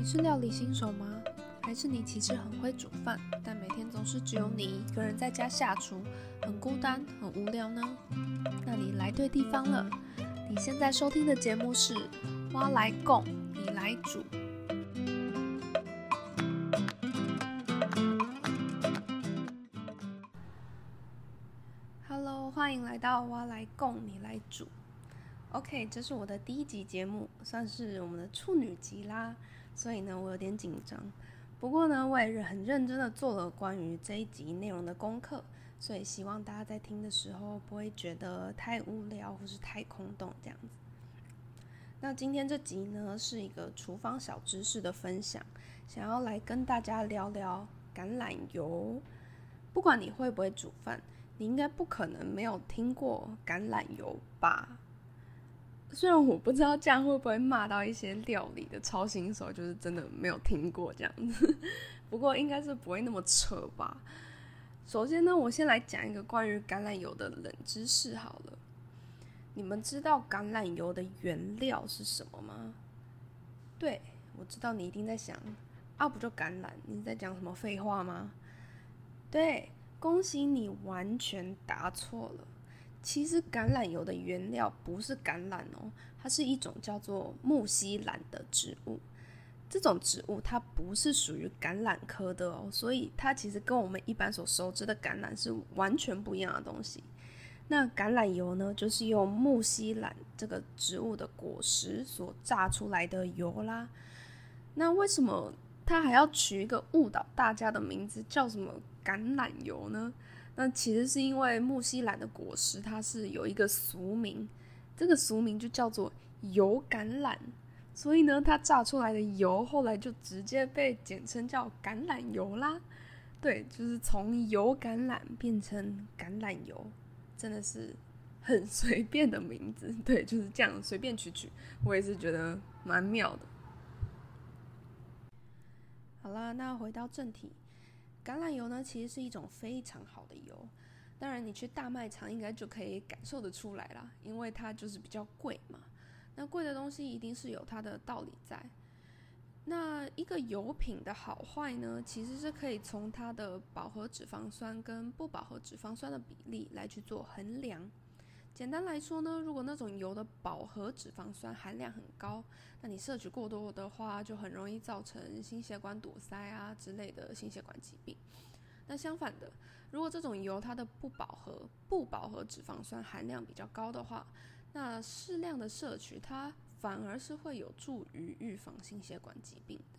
你是料理新手吗？还是你其实很会煮饭，但每天总是只有你一个人在家下厨，很孤单、很无聊呢？那你来对地方了。你现在收听的节目是《蛙来供，你来煮》。Hello，欢迎来到《蛙来供，你来煮》。OK，这是我的第一集节目，算是我们的处女集啦，所以呢，我有点紧张。不过呢，我也很认真的做了关于这一集内容的功课，所以希望大家在听的时候不会觉得太无聊或是太空洞这样子。那今天这集呢，是一个厨房小知识的分享，想要来跟大家聊聊橄榄油。不管你会不会煮饭，你应该不可能没有听过橄榄油吧？虽然我不知道这样会不会骂到一些料理的超新手，就是真的没有听过这样子。不过应该是不会那么扯吧。首先呢，我先来讲一个关于橄榄油的冷知识好了。你们知道橄榄油的原料是什么吗？对，我知道你一定在想，啊不就橄榄？你在讲什么废话吗？对，恭喜你完全答错了。其实橄榄油的原料不是橄榄哦，它是一种叫做木犀兰的植物。这种植物它不是属于橄榄科的哦，所以它其实跟我们一般所熟知的橄榄是完全不一样的东西。那橄榄油呢，就是用木犀兰这个植物的果实所榨出来的油啦。那为什么它还要取一个误导大家的名字，叫什么橄榄油呢？那其实是因为木西兰的果实，它是有一个俗名，这个俗名就叫做油橄榄，所以呢，它榨出来的油后来就直接被简称叫橄榄油啦。对，就是从油橄榄变成橄榄油，真的是很随便的名字。对，就是这样随便取取，我也是觉得蛮妙的。好啦，那回到正题。橄榄油呢，其实是一种非常好的油。当然，你去大卖场应该就可以感受得出来啦，因为它就是比较贵嘛。那贵的东西一定是有它的道理在。那一个油品的好坏呢，其实是可以从它的饱和脂肪酸跟不饱和脂肪酸的比例来去做衡量。简单来说呢，如果那种油的饱和脂肪酸含量很高，那你摄取过多的话，就很容易造成心血管堵塞啊之类的心血管疾病。那相反的，如果这种油它的不饱和不饱和脂肪酸含量比较高的话，那适量的摄取它反而是会有助于预防心血管疾病的。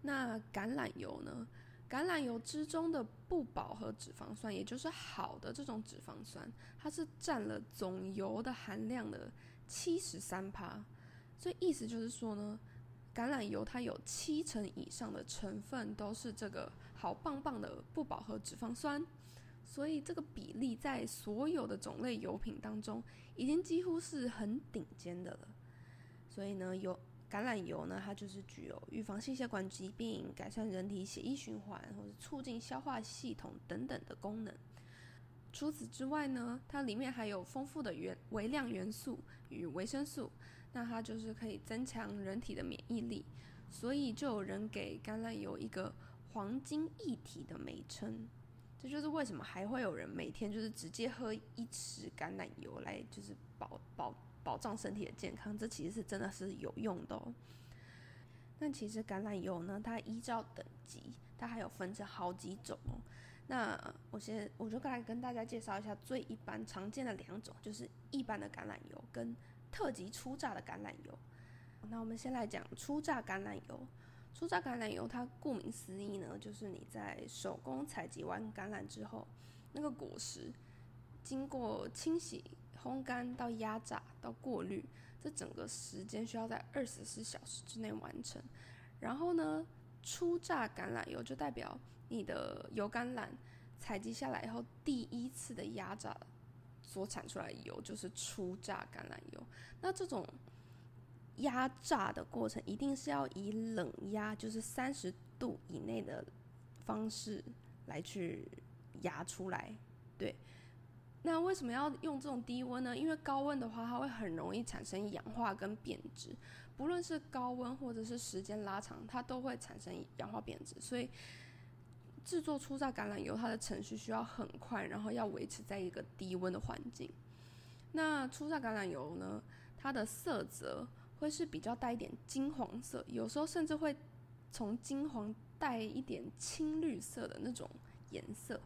那橄榄油呢？橄榄油之中的不饱和脂肪酸，也就是好的这种脂肪酸，它是占了总油的含量的七十三趴。所以意思就是说呢，橄榄油它有七成以上的成分都是这个好棒棒的不饱和脂肪酸。所以这个比例在所有的种类油品当中，已经几乎是很顶尖的了。所以呢，有。橄榄油呢，它就是具有预防心血管疾病、改善人体血液循环或者促进消化系统等等的功能。除此之外呢，它里面还有丰富的元微量元素与维生素，那它就是可以增强人体的免疫力。所以就有人给橄榄油一个“黄金一体”的美称。这就是为什么还会有人每天就是直接喝一匙橄榄油来就是保保。保障身体的健康，这其实是真的是有用的哦。那其实橄榄油呢，它依照等级，它还有分成好几种哦。那我先我就来跟大家介绍一下最一般常见的两种，就是一般的橄榄油跟特级初榨的橄榄油。那我们先来讲初榨橄榄油。初榨橄榄油它顾名思义呢，就是你在手工采集完橄榄之后，那个果实经过清洗。烘干到压榨到过滤，这整个时间需要在二十四小时之内完成。然后呢，初榨橄榄油就代表你的油橄榄采集下来以后，第一次的压榨所产出来的油就是初榨橄榄油。那这种压榨的过程一定是要以冷压，就是三十度以内的方式来去压出来，对。那为什么要用这种低温呢？因为高温的话，它会很容易产生氧化跟变质。不论是高温或者是时间拉长，它都会产生氧化变质。所以制作初榨橄榄油，它的程序需要很快，然后要维持在一个低温的环境。那初榨橄榄油呢，它的色泽会是比较带一点金黄色，有时候甚至会从金黄带一点青绿色的那种颜色。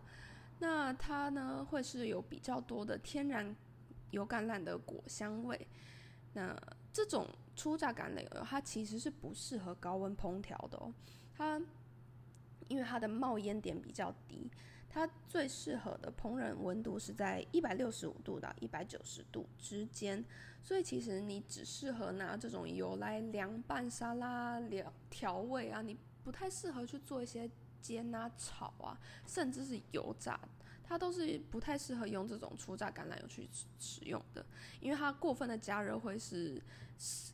那它呢，会是有比较多的天然油橄榄的果香味。那这种初榨橄榄油，它其实是不适合高温烹调的哦。它因为它的冒烟点比较低，它最适合的烹饪温度是在一百六十五度到一百九十度之间。所以其实你只适合拿这种油来凉拌沙拉、调调味啊，你不太适合去做一些。煎啊、炒啊，甚至是油炸，它都是不太适合用这种初榨橄榄油去使用的，因为它过分的加热会是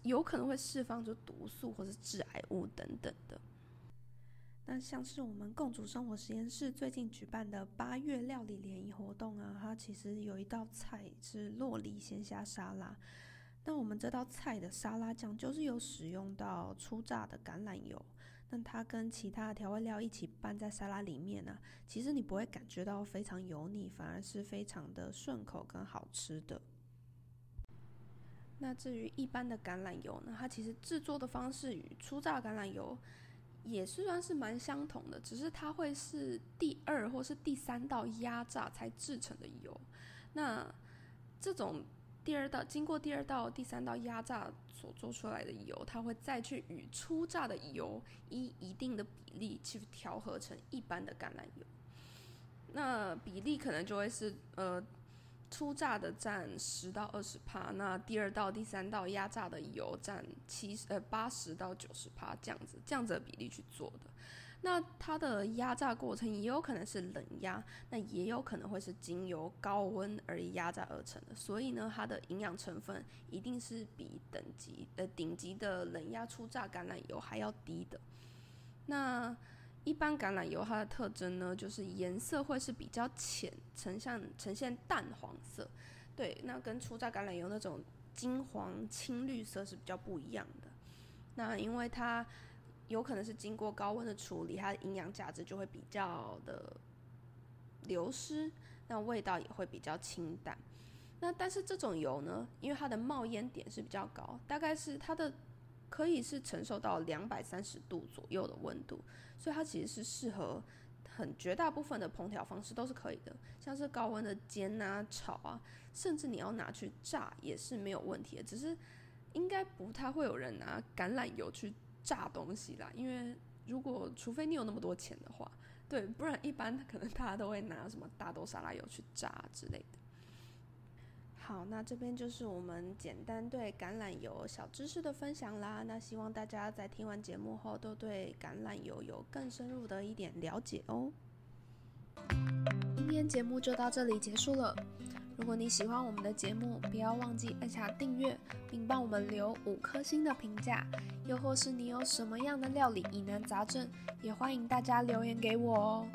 有可能会释放出毒素或是致癌物等等的。那像是我们共煮生活实验室最近举办的八月料理联谊活动啊，它其实有一道菜是洛梨鲜虾沙拉，那我们这道菜的沙拉酱就是有使用到初榨的橄榄油。那它跟其他的调味料一起拌在沙拉里面呢，其实你不会感觉到非常油腻，反而是非常的顺口跟好吃的。那至于一般的橄榄油呢，它其实制作的方式与初榨橄榄油也是算是蛮相同的，只是它会是第二或是第三道压榨才制成的油。那这种。第二道经过第二道、第三道压榨所做出来的油，它会再去与初榨的油以一定的比例去调和成一般的橄榄油。那比例可能就会是呃，初榨的占十到二十帕，那第二道、第三道压榨的油占七十呃八十到九十帕这样子，这样子的比例去做的。那它的压榨过程也有可能是冷压，那也有可能会是经由高温而压榨而成的，所以呢，它的营养成分一定是比等级呃顶级的冷压初榨橄榄油还要低的。那一般橄榄油它的特征呢，就是颜色会是比较浅，呈现呈现淡黄色，对，那跟初榨橄榄油那种金黄青绿色是比较不一样的。那因为它有可能是经过高温的处理，它的营养价值就会比较的流失，那味道也会比较清淡。那但是这种油呢，因为它的冒烟点是比较高，大概是它的可以是承受到两百三十度左右的温度，所以它其实是适合很绝大部分的烹调方式都是可以的，像是高温的煎啊、炒啊，甚至你要拿去炸也是没有问题的。只是应该不太会有人拿橄榄油去。炸东西啦，因为如果除非你有那么多钱的话，对，不然一般可能大家都会拿什么大豆沙拉油去炸之类的。好，那这边就是我们简单对橄榄油小知识的分享啦。那希望大家在听完节目后都对橄榄油有更深入的一点了解哦。今天节目就到这里结束了。如果你喜欢我们的节目，不要忘记按下订阅，并帮我们留五颗星的评价。又或是你有什么样的料理疑难杂症，也欢迎大家留言给我哦。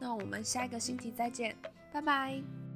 那我们下一个星期再见，拜拜。